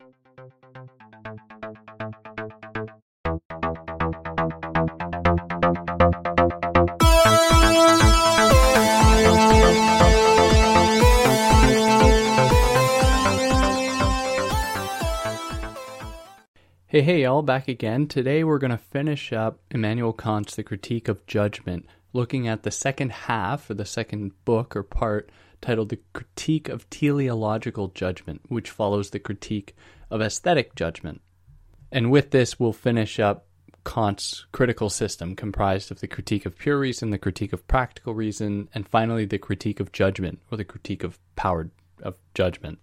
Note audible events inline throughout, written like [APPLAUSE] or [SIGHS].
Hey, hey, y'all, back again. Today we're going to finish up Immanuel Kant's The Critique of Judgment, looking at the second half or the second book or part titled The Critique of Teleological Judgment, which follows the critique of aesthetic judgment. And with this, we'll finish up Kant's critical system, comprised of the critique of pure reason, the critique of practical reason, and finally the critique of judgment, or the critique of power of judgment.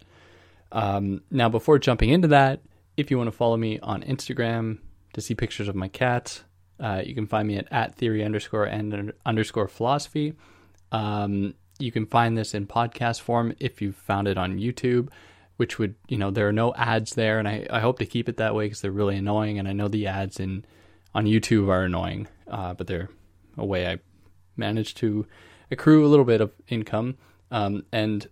Um, now, before jumping into that, if you want to follow me on Instagram to see pictures of my cats, uh, you can find me at, at theory underscore and underscore philosophy. Um, you can find this in podcast form if you found it on YouTube, which would, you know, there are no ads there. And I, I hope to keep it that way because they're really annoying. And I know the ads in on YouTube are annoying, uh, but they're a way I managed to accrue a little bit of income. Um, and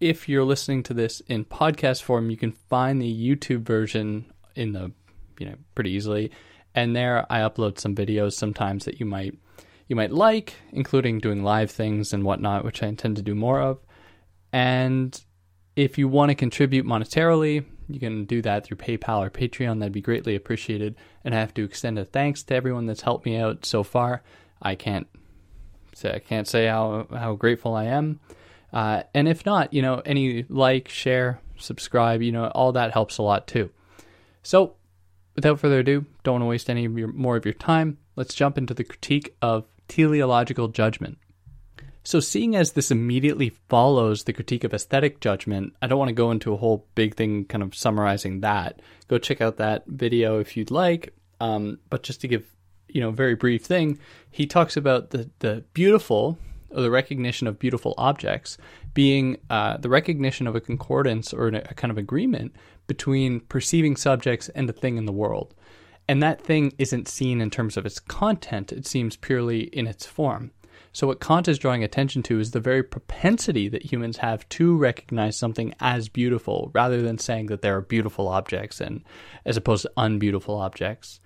if you're listening to this in podcast form, you can find the YouTube version in the, you know, pretty easily. And there I upload some videos sometimes that you might you might like, including doing live things and whatnot, which I intend to do more of. And if you want to contribute monetarily, you can do that through PayPal or Patreon. That'd be greatly appreciated. And I have to extend a thanks to everyone that's helped me out so far. I can't say I can't say how how grateful I am. Uh, and if not, you know, any like, share, subscribe, you know, all that helps a lot too. So, without further ado, don't want to waste any of your, more of your time. Let's jump into the critique of teleological judgment. So, seeing as this immediately follows the critique of aesthetic judgment, I don't want to go into a whole big thing kind of summarizing that. Go check out that video if you'd like. Um, but just to give, you know, a very brief thing, he talks about the, the beautiful or the recognition of beautiful objects being uh, the recognition of a concordance or a kind of agreement between perceiving subjects and a thing in the world. And that thing isn't seen in terms of its content, it seems purely in its form. So, what Kant is drawing attention to is the very propensity that humans have to recognize something as beautiful rather than saying that there are beautiful objects and as opposed to unbeautiful objects.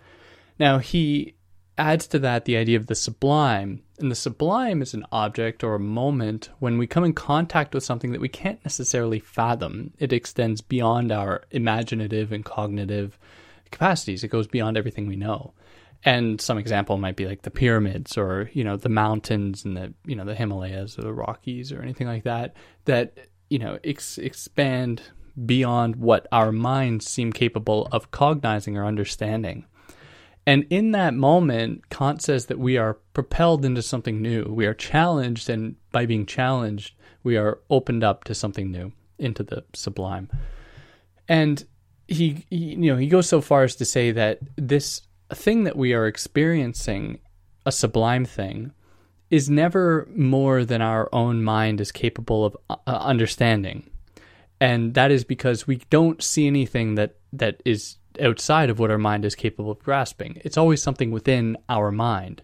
Now, he adds to that the idea of the sublime. And the sublime is an object or a moment when we come in contact with something that we can't necessarily fathom. It extends beyond our imaginative and cognitive capacities, it goes beyond everything we know. And some example might be like the pyramids or, you know, the mountains and the, you know, the Himalayas or the Rockies or anything like that, that, you know, ex- expand beyond what our minds seem capable of cognizing or understanding. And in that moment, Kant says that we are propelled into something new. We are challenged, and by being challenged, we are opened up to something new, into the sublime. And he, he you know, he goes so far as to say that this thing that we are experiencing, a sublime thing, is never more than our own mind is capable of uh, understanding. And that is because we don't see anything that that is outside of what our mind is capable of grasping. It's always something within our mind.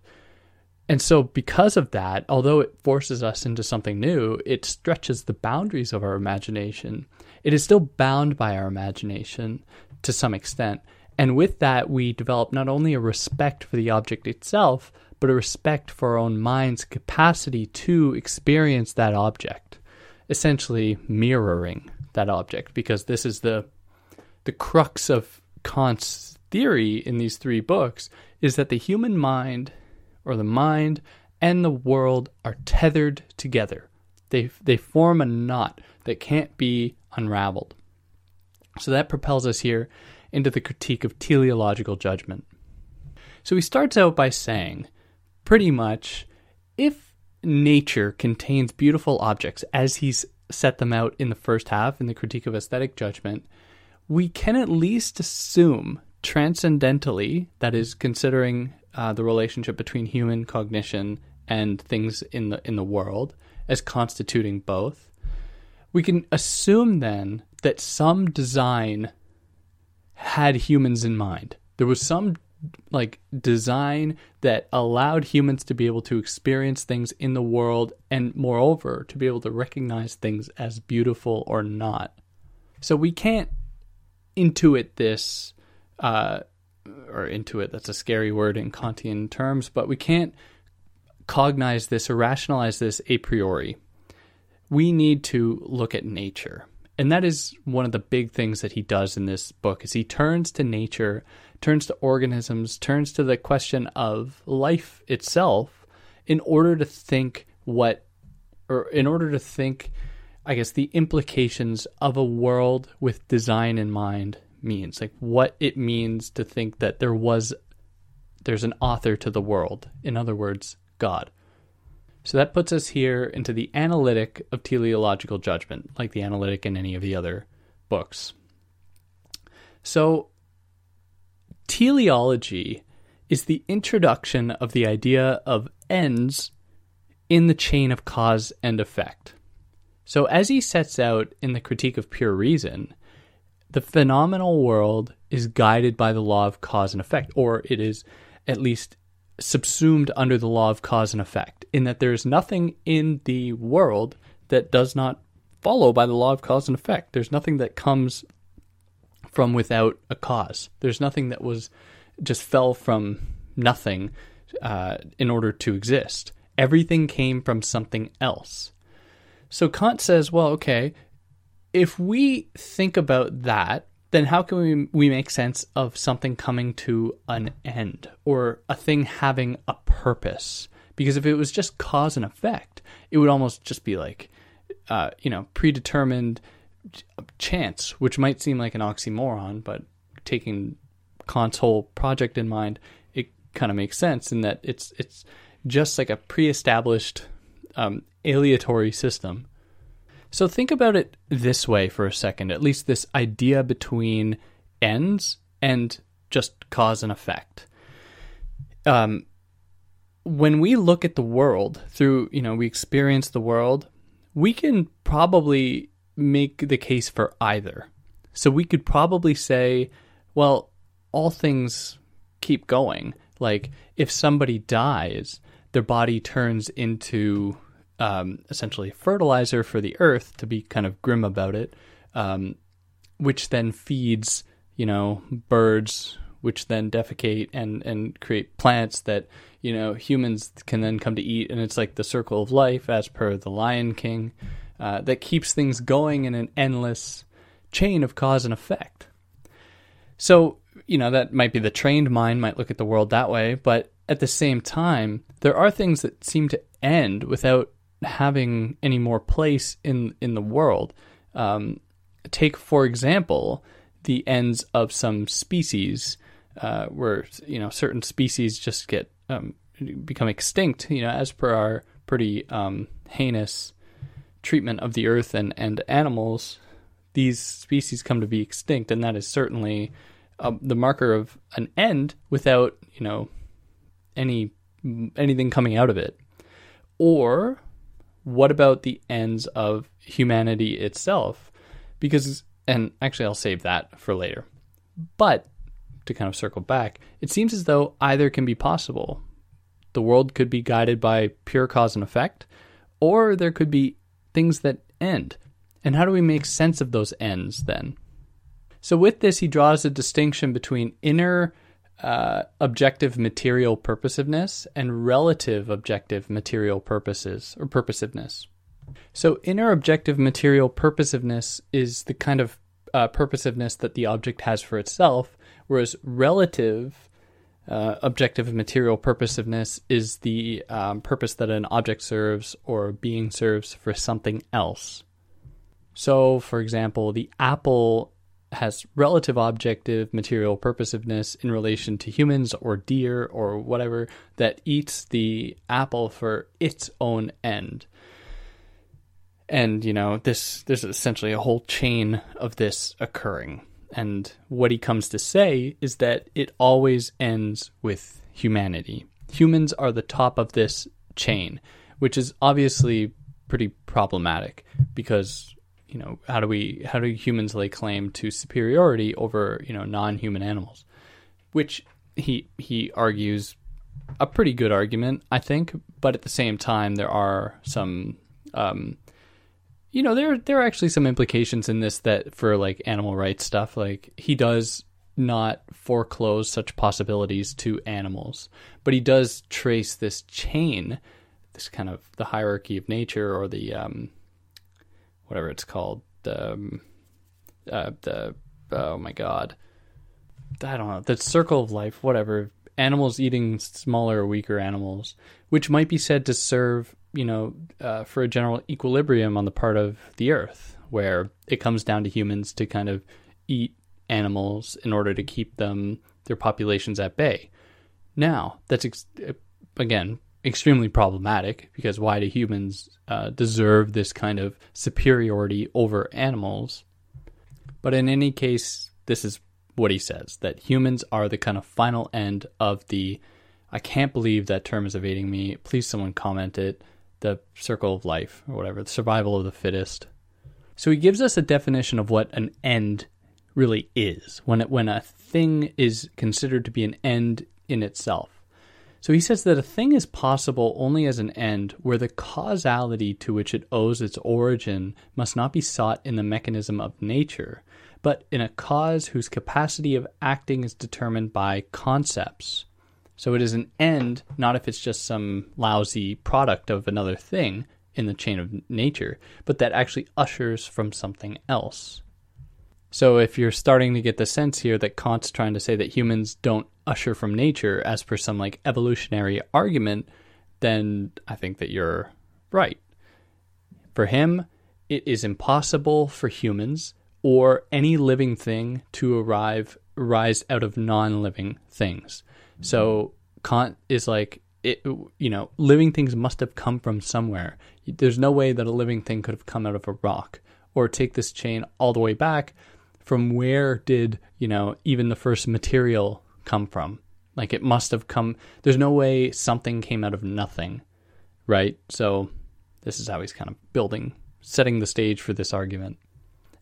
And so, because of that, although it forces us into something new, it stretches the boundaries of our imagination. It is still bound by our imagination to some extent. And with that, we develop not only a respect for the object itself, but a respect for our own mind's capacity to experience that object, essentially mirroring that object, because this is the the crux of Kant's theory in these three books is that the human mind, or the mind, and the world are tethered together. They, they form a knot that can't be unraveled. So that propels us here into the critique of teleological judgment. So he starts out by saying, pretty much, if nature contains beautiful objects as he's set them out in the first half in the critique of aesthetic judgment, we can at least assume transcendentally, that is, considering uh, the relationship between human cognition and things in the in the world as constituting both, we can assume then that some design had humans in mind. There was some like design that allowed humans to be able to experience things in the world and moreover to be able to recognize things as beautiful or not. So we can't intuit this, uh, or intuit, that's a scary word in Kantian terms, but we can't cognize this or rationalize this a priori. We need to look at nature. And that is one of the big things that he does in this book is he turns to nature, turns to organisms, turns to the question of life itself in order to think what or in order to think I guess the implications of a world with design in mind means, like what it means to think that there was there's an author to the world. In other words, God. So that puts us here into the analytic of teleological judgment, like the analytic in any of the other books. So teleology is the introduction of the idea of ends in the chain of cause and effect. So, as he sets out in the Critique of Pure Reason, the phenomenal world is guided by the law of cause and effect, or it is at least subsumed under the law of cause and effect, in that there is nothing in the world that does not follow by the law of cause and effect. There's nothing that comes from without a cause. There's nothing that was just fell from nothing uh, in order to exist. Everything came from something else. So Kant says, well, okay, if we think about that, then how can we, we make sense of something coming to an end or a thing having a purpose? Because if it was just cause and effect, it would almost just be like, uh, you know, predetermined chance, which might seem like an oxymoron, but taking Kant's whole project in mind, it kind of makes sense in that it's it's just like a pre-established um, aleatory system. So think about it this way for a second, at least this idea between ends and just cause and effect. Um, when we look at the world through, you know, we experience the world, we can probably make the case for either. So we could probably say, well, all things keep going. Like if somebody dies, their body turns into um, essentially fertilizer for the earth, to be kind of grim about it, um, which then feeds, you know, birds, which then defecate and, and create plants that, you know, humans can then come to eat. And it's like the circle of life, as per the Lion King, uh, that keeps things going in an endless chain of cause and effect. So, you know, that might be the trained mind might look at the world that way, but at the same time, there are things that seem to end without having any more place in in the world. Um, take for example the ends of some species, uh, where you know certain species just get um, become extinct. You know, as per our pretty um, heinous treatment of the earth and and animals, these species come to be extinct, and that is certainly uh, the marker of an end without you know any anything coming out of it. Or what about the ends of humanity itself? Because, and actually, I'll save that for later. But to kind of circle back, it seems as though either can be possible. The world could be guided by pure cause and effect, or there could be things that end. And how do we make sense of those ends then? So, with this, he draws a distinction between inner uh, objective material purposiveness and relative objective material purposes or purposiveness. So, inner objective material purposiveness is the kind of uh, purposiveness that the object has for itself, whereas relative uh, objective material purposiveness is the um, purpose that an object serves or being serves for something else. So, for example, the apple has relative objective material purposiveness in relation to humans or deer or whatever that eats the apple for its own end. And you know, this there's essentially a whole chain of this occurring. And what he comes to say is that it always ends with humanity. Humans are the top of this chain, which is obviously pretty problematic because you know how do we how do humans lay claim to superiority over you know non-human animals? Which he he argues a pretty good argument i think but at the same time there are some um, you know, there there are actually some implications in this that for like animal rights stuff, like he does not foreclose such possibilities to animals, but he does trace this chain, this kind of the hierarchy of nature or the um, whatever it's called, the um, uh, the oh my god, I don't know, the circle of life, whatever. Animals eating smaller weaker animals, which might be said to serve, you know, uh, for a general equilibrium on the part of the earth, where it comes down to humans to kind of eat animals in order to keep them their populations at bay. Now, that's ex- again extremely problematic because why do humans uh, deserve this kind of superiority over animals? But in any case, this is what he says that humans are the kind of final end of the. I can't believe that term is evading me. Please, someone comment it. The circle of life, or whatever, the survival of the fittest. So he gives us a definition of what an end really is when it, when a thing is considered to be an end in itself. So he says that a thing is possible only as an end where the causality to which it owes its origin must not be sought in the mechanism of nature, but in a cause whose capacity of acting is determined by concepts. So it is an end, not if it's just some lousy product of another thing in the chain of nature, but that actually ushers from something else. So if you're starting to get the sense here that Kant's trying to say that humans don't usher from nature as per some like evolutionary argument, then I think that you're right. For him, it is impossible for humans or any living thing to arrive rise out of non-living things. So Kant is like it, you know, living things must have come from somewhere. There's no way that a living thing could have come out of a rock. Or take this chain all the way back from where did you know even the first material come from. Like it must have come there's no way something came out of nothing right? So this is how he's kind of building setting the stage for this argument.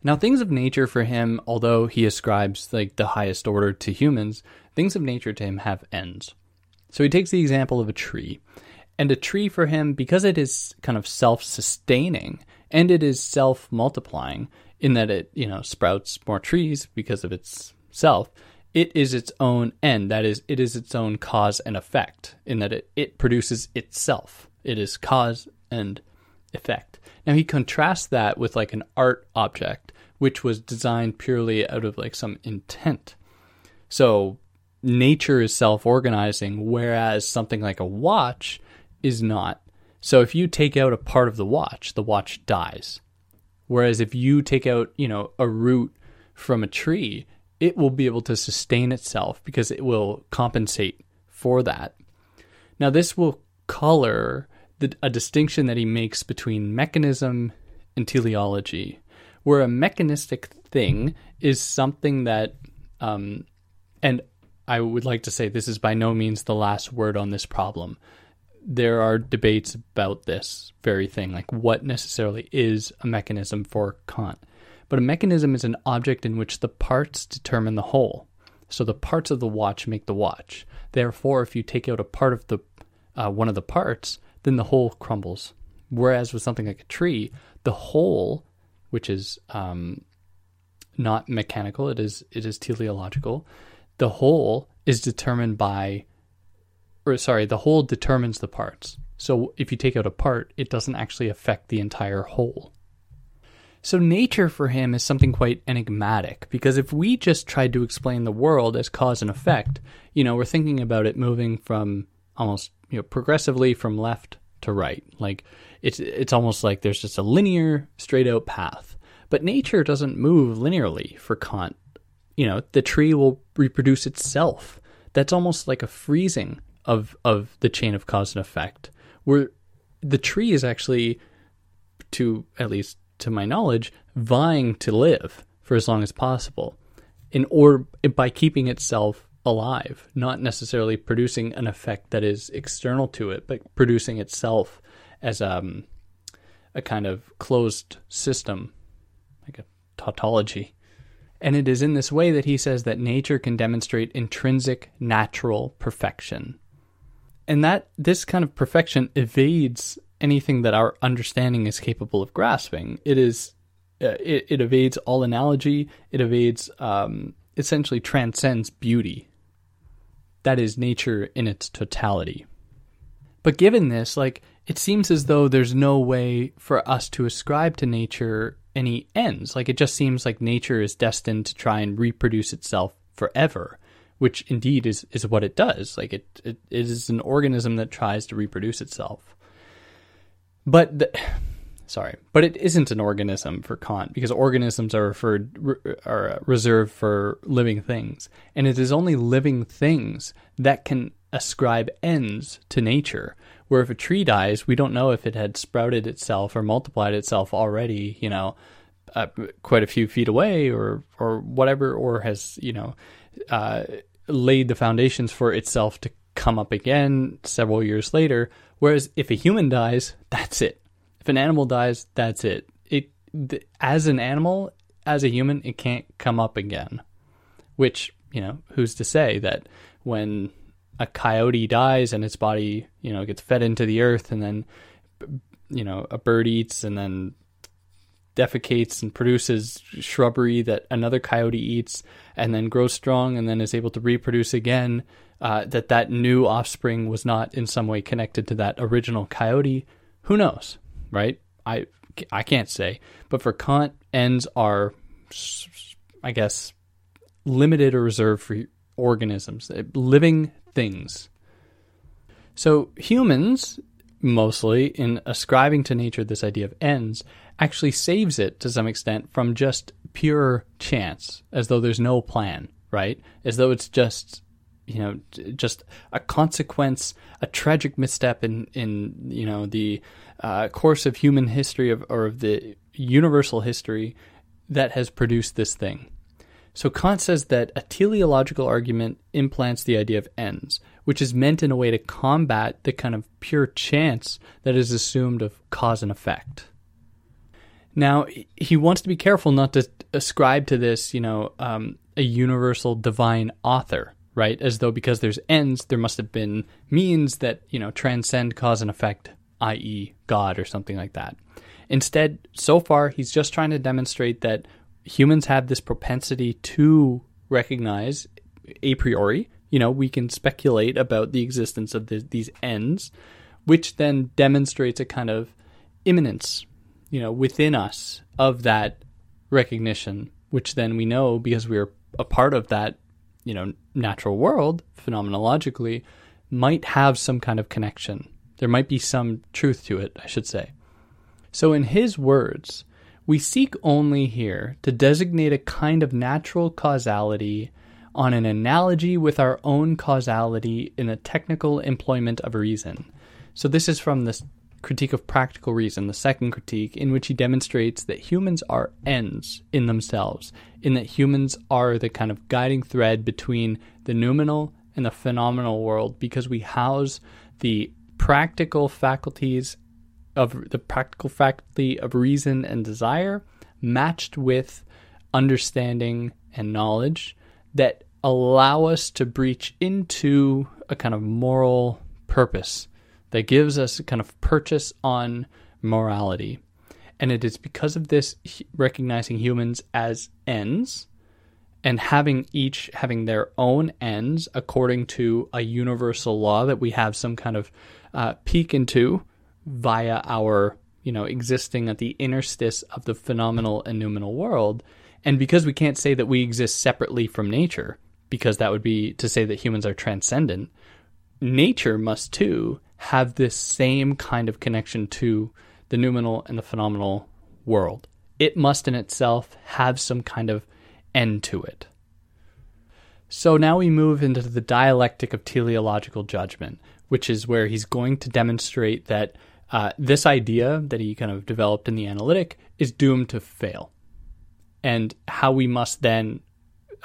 Now things of nature for him although he ascribes like the highest order to humans things of nature to him have ends. So he takes the example of a tree. And a tree for him because it is kind of self-sustaining and it is self-multiplying in that it, you know, sprouts more trees because of its self. It is its own end. That is, it is its own cause and effect in that it, it produces itself. It is cause and effect. Now he contrasts that with like an art object, which was designed purely out of like some intent. So nature is self organizing, whereas something like a watch is not. So if you take out a part of the watch, the watch dies. Whereas if you take out, you know, a root from a tree, it will be able to sustain itself because it will compensate for that. Now, this will color the, a distinction that he makes between mechanism and teleology, where a mechanistic thing is something that, um, and I would like to say this is by no means the last word on this problem there are debates about this very thing, like what necessarily is a mechanism for Kant. But a mechanism is an object in which the parts determine the whole. So the parts of the watch make the watch. Therefore, if you take out a part of the uh, one of the parts, then the whole crumbles. Whereas with something like a tree, the whole, which is um, not mechanical, it is it is teleological. The whole is determined by or sorry, the whole determines the parts. So if you take out a part, it doesn't actually affect the entire whole. So nature for him is something quite enigmatic because if we just tried to explain the world as cause and effect, you know, we're thinking about it moving from almost, you know, progressively from left to right. Like it's it's almost like there's just a linear straight out path. But nature doesn't move linearly for Kant. You know, the tree will reproduce itself. That's almost like a freezing of of the chain of cause and effect where the tree is actually to at least to my knowledge vying to live for as long as possible in or by keeping itself alive not necessarily producing an effect that is external to it but producing itself as um, a kind of closed system like a tautology. And it is in this way that he says that nature can demonstrate intrinsic natural perfection. And that this kind of perfection evades anything that our understanding is capable of grasping. It is uh, it, it evades all analogy. It evades um, essentially transcends beauty. That is nature in its totality. But given this, like it seems as though there's no way for us to ascribe to nature any ends. Like it just seems like nature is destined to try and reproduce itself forever, which indeed is is what it does. Like it it, it is an organism that tries to reproduce itself. But the, [SIGHS] sorry, but it isn't an organism for Kant because organisms are referred are reserved for living things, and it is only living things that can ascribe ends to nature. Where if a tree dies, we don't know if it had sprouted itself or multiplied itself already, you know, uh, quite a few feet away, or or whatever, or has you know uh, laid the foundations for itself to come up again several years later. Whereas if a human dies, that's it. If an animal dies, that's it. It th- as an animal, as a human, it can't come up again. Which you know, who's to say that when a coyote dies and its body, you know, gets fed into the earth and then you know, a bird eats and then defecates and produces shrubbery that another coyote eats and then grows strong and then is able to reproduce again uh, that that new offspring was not in some way connected to that original coyote who knows right? I I can't say, but for Kant, ends are, I guess, limited or reserved for organisms, eh, living things. So humans, mostly in ascribing to nature this idea of ends, actually saves it to some extent from just pure chance, as though there's no plan, right? As though it's just you know just a consequence a tragic misstep in in you know the uh, course of human history of, or of the universal history that has produced this thing. So Kant says that a teleological argument implants the idea of ends, which is meant in a way to combat the kind of pure chance that is assumed of cause and effect. Now, he wants to be careful not to ascribe to this, you know, um, a universal divine author, right? As though because there's ends, there must have been means that, you know, transcend cause and effect i.e., God or something like that. Instead, so far, he's just trying to demonstrate that humans have this propensity to recognize a priori. You know, we can speculate about the existence of the, these ends, which then demonstrates a kind of immanence, you know, within us of that recognition, which then we know because we're a part of that, you know, natural world phenomenologically, might have some kind of connection there might be some truth to it, I should say. So, in his words, we seek only here to designate a kind of natural causality on an analogy with our own causality in a technical employment of reason. So, this is from the critique of practical reason, the second critique, in which he demonstrates that humans are ends in themselves, in that humans are the kind of guiding thread between the noumenal and the phenomenal world because we house the practical faculties of the practical faculty of reason and desire matched with understanding and knowledge that allow us to breach into a kind of moral purpose that gives us a kind of purchase on morality. And it is because of this recognizing humans as ends and having each having their own ends according to a universal law that we have some kind of uh, peek into via our you know existing at the interstice of the phenomenal and noumenal world and because we can't say that we exist separately from nature because that would be to say that humans are transcendent nature must too have this same kind of connection to the noumenal and the phenomenal world. It must in itself have some kind of end to it. So now we move into the dialectic of teleological judgment which is where he's going to demonstrate that uh, this idea that he kind of developed in the analytic is doomed to fail, and how we must then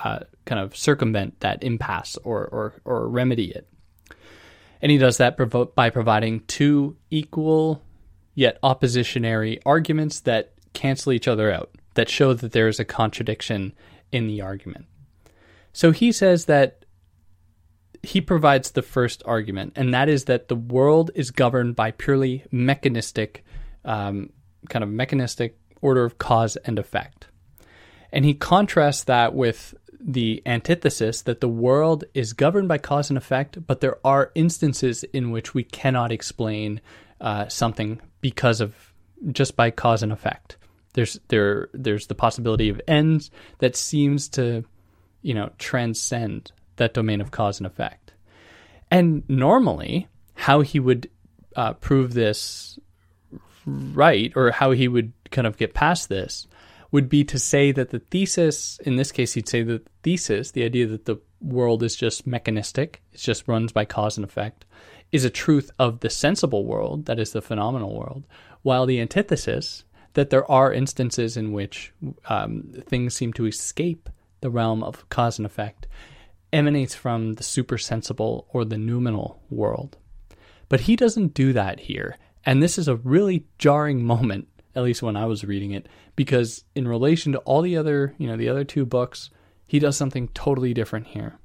uh, kind of circumvent that impasse or, or, or remedy it. And he does that by providing two equal yet oppositionary arguments that cancel each other out, that show that there is a contradiction in the argument. So he says that he provides the first argument, and that is that the world is governed by purely mechanistic, um, kind of mechanistic order of cause and effect. And he contrasts that with the antithesis that the world is governed by cause and effect, but there are instances in which we cannot explain uh, something because of just by cause and effect. There's there there's the possibility of ends that seems to, you know, transcend that domain of cause and effect. And normally, how he would uh, prove this right, or how he would kind of get past this, would be to say that the thesis, in this case, he'd say that the thesis, the idea that the world is just mechanistic, it just runs by cause and effect, is a truth of the sensible world, that is the phenomenal world, while the antithesis, that there are instances in which um, things seem to escape the realm of cause and effect, emanates from the supersensible or the noumenal world. But he doesn't do that here. And this is a really jarring [LAUGHS] moment, at least when I was reading it, because in relation to all the other, you know, the other two books, he does something totally different here.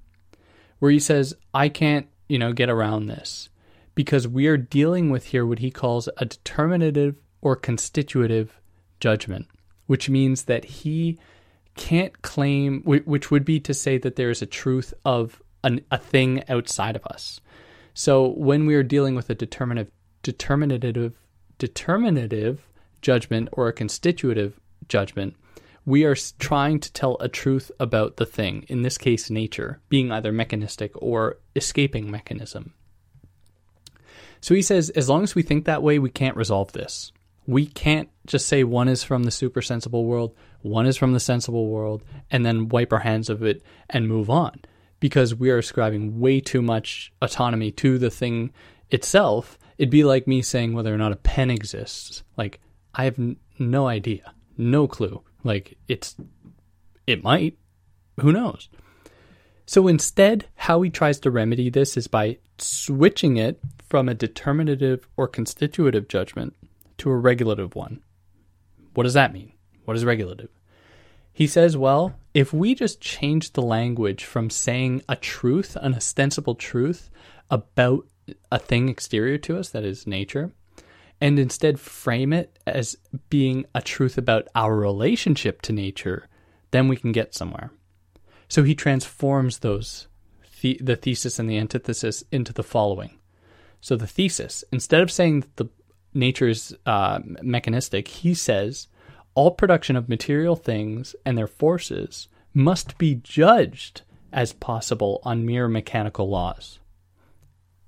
Where he says, I can't, you know, get around this because we are dealing with here what he calls a determinative or constitutive judgment, which means that he can't claim, which would be to say that there is a truth of an, a thing outside of us. So when we are dealing with a determinative, determinative, determinative judgment or a constitutive judgment, we are trying to tell a truth about the thing, in this case, nature, being either mechanistic or escaping mechanism. So he says, as long as we think that way, we can't resolve this. We can't just say one is from the super sensible world, one is from the sensible world, and then wipe our hands of it and move on because we are ascribing way too much autonomy to the thing itself. It'd be like me saying whether or not a pen exists. Like, I have n- no idea, no clue. Like, it's, it might, who knows? So instead, how he tries to remedy this is by switching it from a determinative or constitutive judgment to a regulative one. What does that mean? What is regulative? He says, well, if we just change the language from saying a truth, an ostensible truth about a thing exterior to us, that is nature, and instead frame it as being a truth about our relationship to nature, then we can get somewhere. So he transforms those, the, the thesis and the antithesis, into the following. So the thesis, instead of saying that the nature is uh, mechanistic, he says all production of material things and their forces must be judged as possible on mere mechanical laws.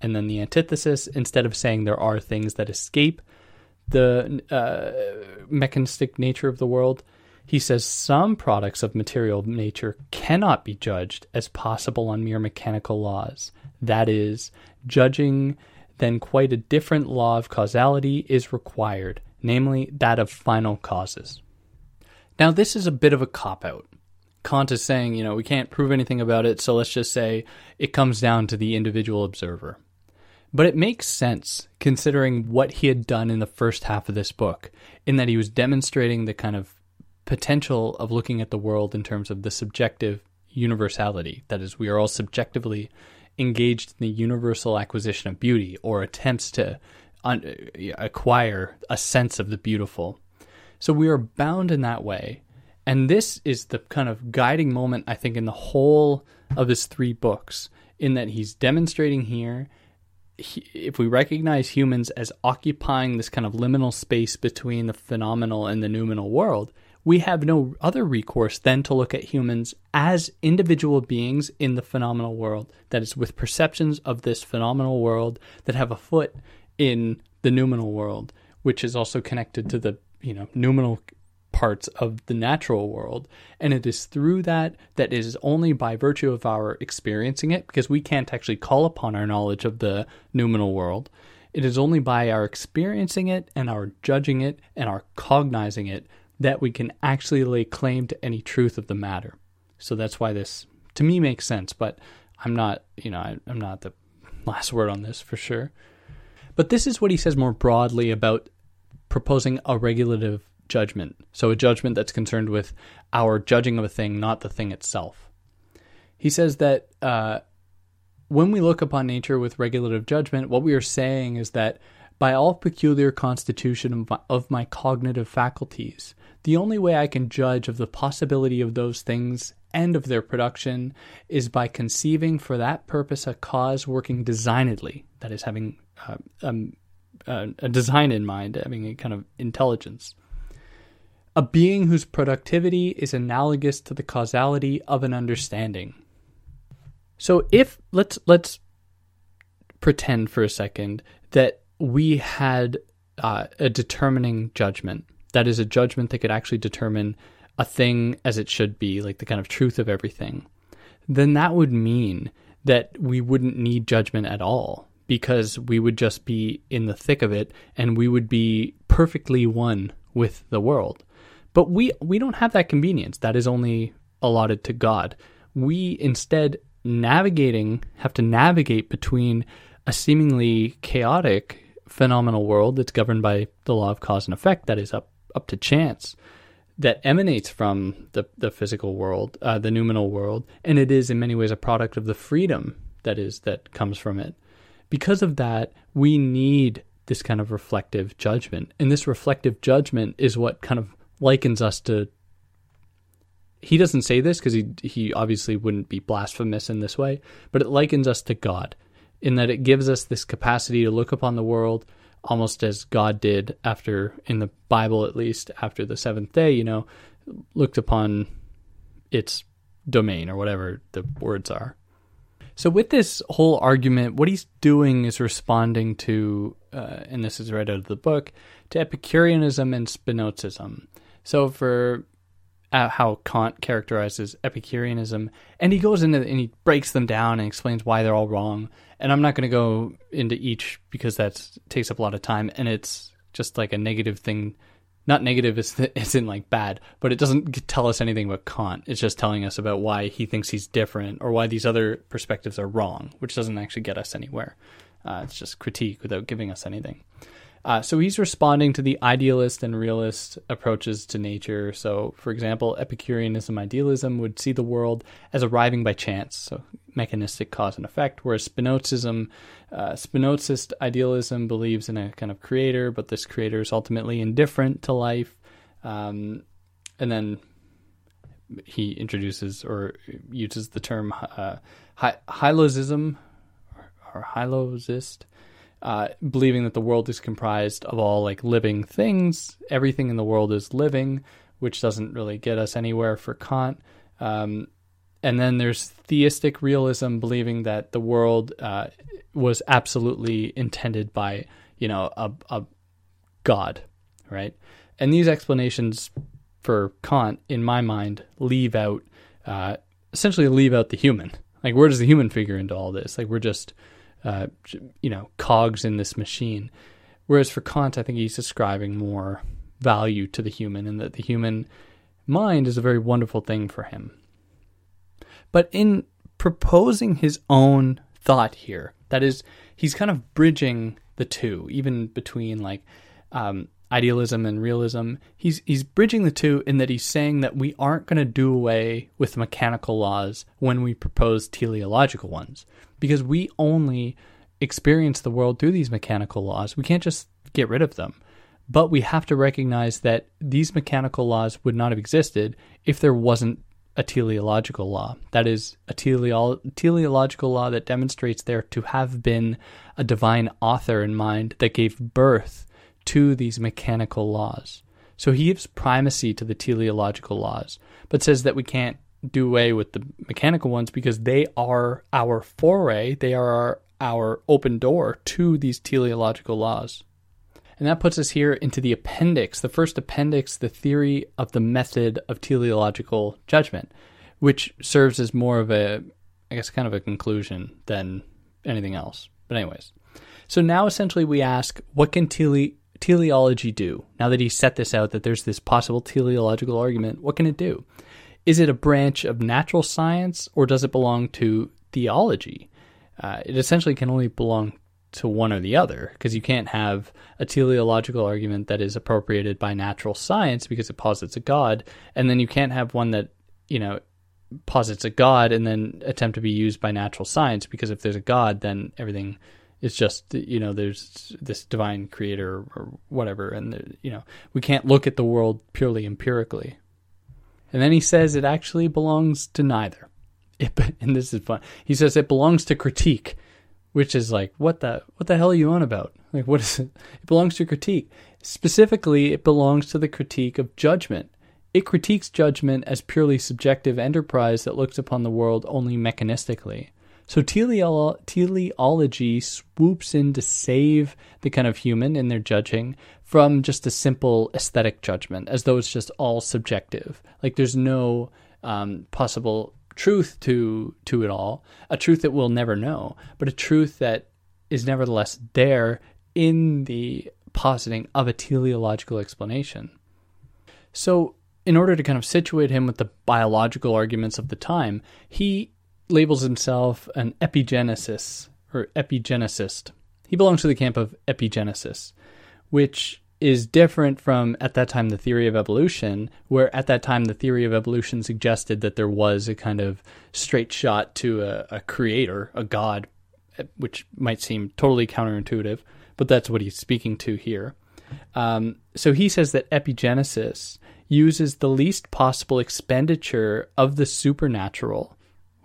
And then the antithesis, instead of saying there are things that escape the uh, mechanistic nature of the world, he says some products of material nature cannot be judged as possible on mere mechanical laws. That is, judging then quite a different law of causality is required, namely that of final causes. Now, this is a bit of a cop out. Kant is saying, you know, we can't prove anything about it, so let's just say it comes down to the individual observer. But it makes sense considering what he had done in the first half of this book, in that he was demonstrating the kind of potential of looking at the world in terms of the subjective universality. That is, we are all subjectively engaged in the universal acquisition of beauty or attempts to un- acquire a sense of the beautiful. So we are bound in that way. And this is the kind of guiding moment, I think, in the whole of his three books, in that he's demonstrating here he, if we recognize humans as occupying this kind of liminal space between the phenomenal and the noumenal world, we have no other recourse than to look at humans as individual beings in the phenomenal world, that is, with perceptions of this phenomenal world that have a foot in the noumenal world, which is also connected to the you know noumenal parts of the natural world. And it is through that that it is only by virtue of our experiencing it, because we can't actually call upon our knowledge of the noumenal world. It is only by our experiencing it and our judging it and our cognizing it that we can actually lay claim to any truth of the matter. So that's why this, to me, makes sense. But I'm not, you know, I, I'm not the last word on this for sure. But this is what he says more broadly about proposing a regulative judgment. So, a judgment that's concerned with our judging of a thing, not the thing itself. He says that uh, when we look upon nature with regulative judgment, what we are saying is that by all peculiar constitution of my, of my cognitive faculties, the only way I can judge of the possibility of those things and of their production is by conceiving for that purpose a cause working designedly, that is, having uh, um, uh, a design in mind, having a kind of intelligence. A being whose productivity is analogous to the causality of an understanding. So if let's let's pretend for a second that we had uh, a determining judgment. That is a judgment that could actually determine a thing as it should be, like the kind of truth of everything. Then that would mean that we wouldn't need judgment at all because we would just be in the thick of it and we would be perfectly one with the world. But we we don't have that convenience. That is only allotted to God. We instead navigating have to navigate between a seemingly chaotic phenomenal world that's governed by the law of cause and effect that is up up to chance that emanates from the the physical world, uh, the noumenal world, and it is in many ways a product of the freedom that is that comes from it. Because of that, we need this kind of reflective judgment, and this reflective judgment is what kind of likens us to. He doesn't say this because he he obviously wouldn't be blasphemous in this way, but it likens us to God in that it gives us this capacity to look upon the world almost as God did after, in the Bible at least, after the seventh day, you know, looked upon its domain or whatever the words are. So, with this whole argument, what he's doing is responding to, uh, and this is right out of the book, to Epicureanism and Spinozism. So, for uh, how Kant characterizes Epicureanism, and he goes into and he breaks them down and explains why they're all wrong. And I'm not going to go into each because that takes up a lot of time, and it's just like a negative thing. Not negative as [LAUGHS] in like bad, but it doesn't tell us anything about Kant. It's just telling us about why he thinks he's different or why these other perspectives are wrong, which doesn't actually get us anywhere. Uh, it's just critique without giving us anything. Uh, so he's responding to the idealist and realist approaches to nature. So, for example, Epicureanism idealism would see the world as arriving by chance, so mechanistic cause and effect, whereas Spinozism, uh, Spinozist idealism believes in a kind of creator, but this creator is ultimately indifferent to life. Um, and then he introduces or uses the term uh, hylozoism or hylozoist uh, believing that the world is comprised of all like living things. Everything in the world is living, which doesn't really get us anywhere for Kant. Um, and then there's theistic realism, believing that the world uh, was absolutely intended by you know a, a God, right? And these explanations for Kant, in my mind, leave out uh, essentially leave out the human. Like, where does the human figure into all this? Like, we're just uh, you know, cogs in this machine. Whereas for Kant, I think he's ascribing more value to the human and that the human mind is a very wonderful thing for him. But in proposing his own thought here, that is, he's kind of bridging the two, even between like um, idealism and realism. He's he's bridging the two in that he's saying that we aren't going to do away with mechanical laws when we propose teleological ones because we only experience the world through these mechanical laws. We can't just get rid of them. But we have to recognize that these mechanical laws would not have existed if there wasn't a teleological law. That is, a teleolo- teleological law that demonstrates there to have been a divine author in mind that gave birth to these mechanical laws. So he gives primacy to the teleological laws, but says that we can't do away with the mechanical ones because they are our foray, they are our, our open door to these teleological laws. And that puts us here into the appendix, the first appendix, the theory of the method of teleological judgment, which serves as more of a, I guess, kind of a conclusion than anything else. But, anyways, so now essentially we ask, what can tele- teleology do? Now that he set this out, that there's this possible teleological argument, what can it do? Is it a branch of natural science or does it belong to theology? Uh, it essentially can only belong to one or the other because you can't have a teleological argument that is appropriated by natural science because it posits a god, and then you can't have one that you know posits a god and then attempt to be used by natural science because if there's a god, then everything is just you know there's this divine creator or whatever, and you know we can't look at the world purely empirically. And then he says it actually belongs to neither. It, [LAUGHS] and this is fun. He says it belongs to critique, which is like what the what the hell are you on about? Like what is it? It belongs to critique. Specifically, it belongs to the critique of judgment. It critiques judgment as purely subjective enterprise that looks upon the world only mechanistically. So teleology swoops in to save the kind of human in their judging from just a simple aesthetic judgment, as though it's just all subjective. Like there's no um, possible truth to to it all, a truth that we'll never know, but a truth that is nevertheless there in the positing of a teleological explanation. So, in order to kind of situate him with the biological arguments of the time, he labels himself an epigenesis or epigenicist. He belongs to the camp of epigenesis, which is different from at that time the theory of evolution, where at that time the theory of evolution suggested that there was a kind of straight shot to a, a creator, a god, which might seem totally counterintuitive, but that's what he's speaking to here. Um, so he says that epigenesis uses the least possible expenditure of the supernatural,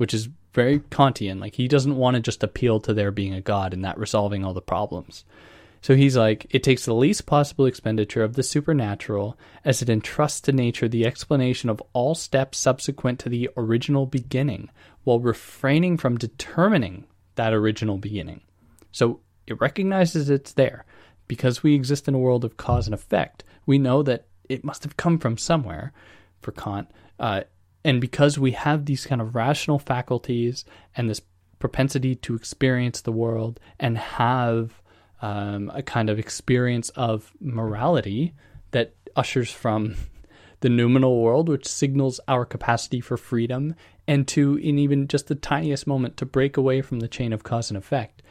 which is very Kantian. Like he doesn't want to just appeal to there being a god and that resolving all the problems. So he's like, it takes the least possible expenditure of the supernatural as it entrusts to nature the explanation of all steps subsequent to the original beginning, while refraining from determining that original beginning. So it recognizes it's there. Because we exist in a world of cause and effect, we know that it must have come from somewhere for Kant. Uh, and because we have these kind of rational faculties and this propensity to experience the world and have um, a kind of experience of morality that ushers from [LAUGHS] the noumenal world, which signals our capacity for freedom, and to, in even just the tiniest moment, to break away from the chain of cause and effect,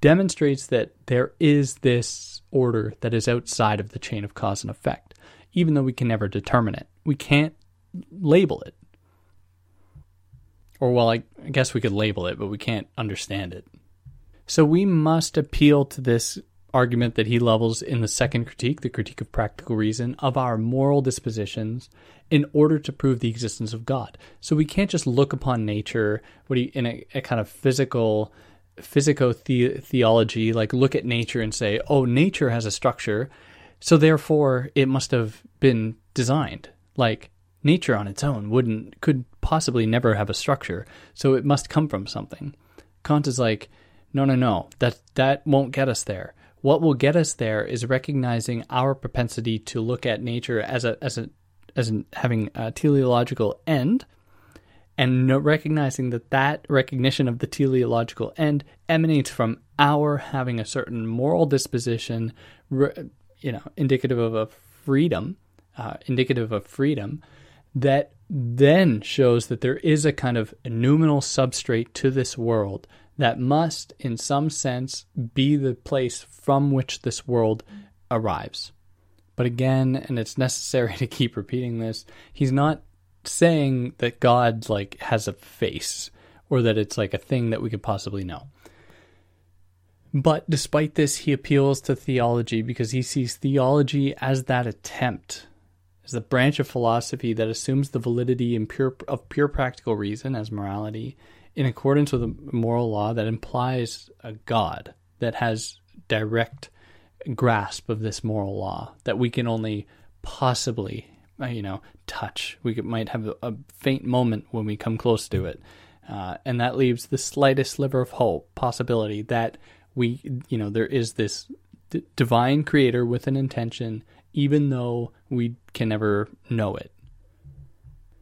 demonstrates that there is this order that is outside of the chain of cause and effect, even though we can never determine it. We can't label it. Or, well, I, I guess we could label it, but we can't understand it. So we must appeal to this argument that he levels in the second critique, the critique of practical reason, of our moral dispositions in order to prove the existence of God. So we can't just look upon nature what in a, a kind of physical physico theology, like look at nature and say, oh, nature has a structure, so therefore it must have been designed. Like nature on its own wouldn't, could possibly never have a structure, so it must come from something. Kant is like, no, no, no, that that won't get us there. What will get us there is recognizing our propensity to look at nature as a as a as an, having a teleological end and recognizing that that recognition of the teleological end emanates from our having a certain moral disposition, you know, indicative of a freedom, uh, indicative of freedom, that then shows that there is a kind of noumenal substrate to this world that must, in some sense, be the place from which this world arrives. But again, and it's necessary [LAUGHS] to keep repeating this, he's not saying that God like has a face or that it's like a thing that we could possibly know. But despite this, he appeals to theology because he sees theology as that attempt, as the branch of philosophy that assumes the validity pure, of pure practical reason as morality in accordance with a moral law that implies a God that has direct grasp of this moral law that we can only possibly uh, you know, touch. We might have a, a, faint moment when we come close to it. Uh, and that leaves the slightest sliver of hope, possibility that we, you know, there is this d- divine creator with an intention, even though we can never know it.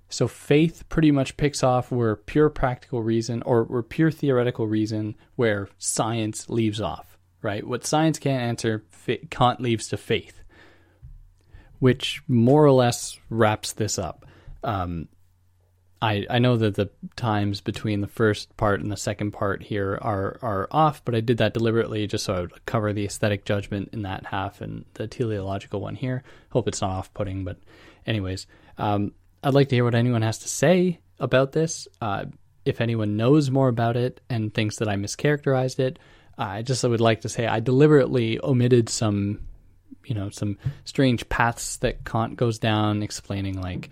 So faith pretty much picks off where pure practical reason or where pure theoretical reason where science leaves off, right? What science can't answer, Kant leaves to faith which more or less wraps this up. Um, I I know that the times between the first part and the second part here are are off, but I did that deliberately just so I would cover the aesthetic judgment in that half and the teleological one here. Hope it's not off putting, but anyways, um, I'd like to hear what anyone has to say about this. Uh, if anyone knows more about it and thinks that I mischaracterized it, I just would like to say I deliberately omitted some, you know, some strange paths that Kant goes down, explaining like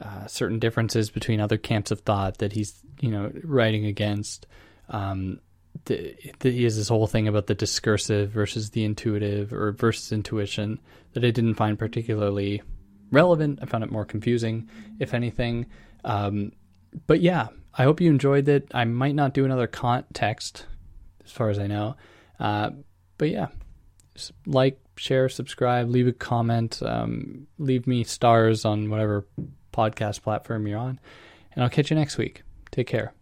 uh, certain differences between other camps of thought that he's, you know, writing against. Um, the, the, he has this whole thing about the discursive versus the intuitive or versus intuition that I didn't find particularly relevant. I found it more confusing, if anything. Um, but yeah, I hope you enjoyed it. I might not do another Kant text, as far as I know. Uh, but yeah, like, share, subscribe, leave a comment, um, leave me stars on whatever podcast platform you're on, and I'll catch you next week. Take care.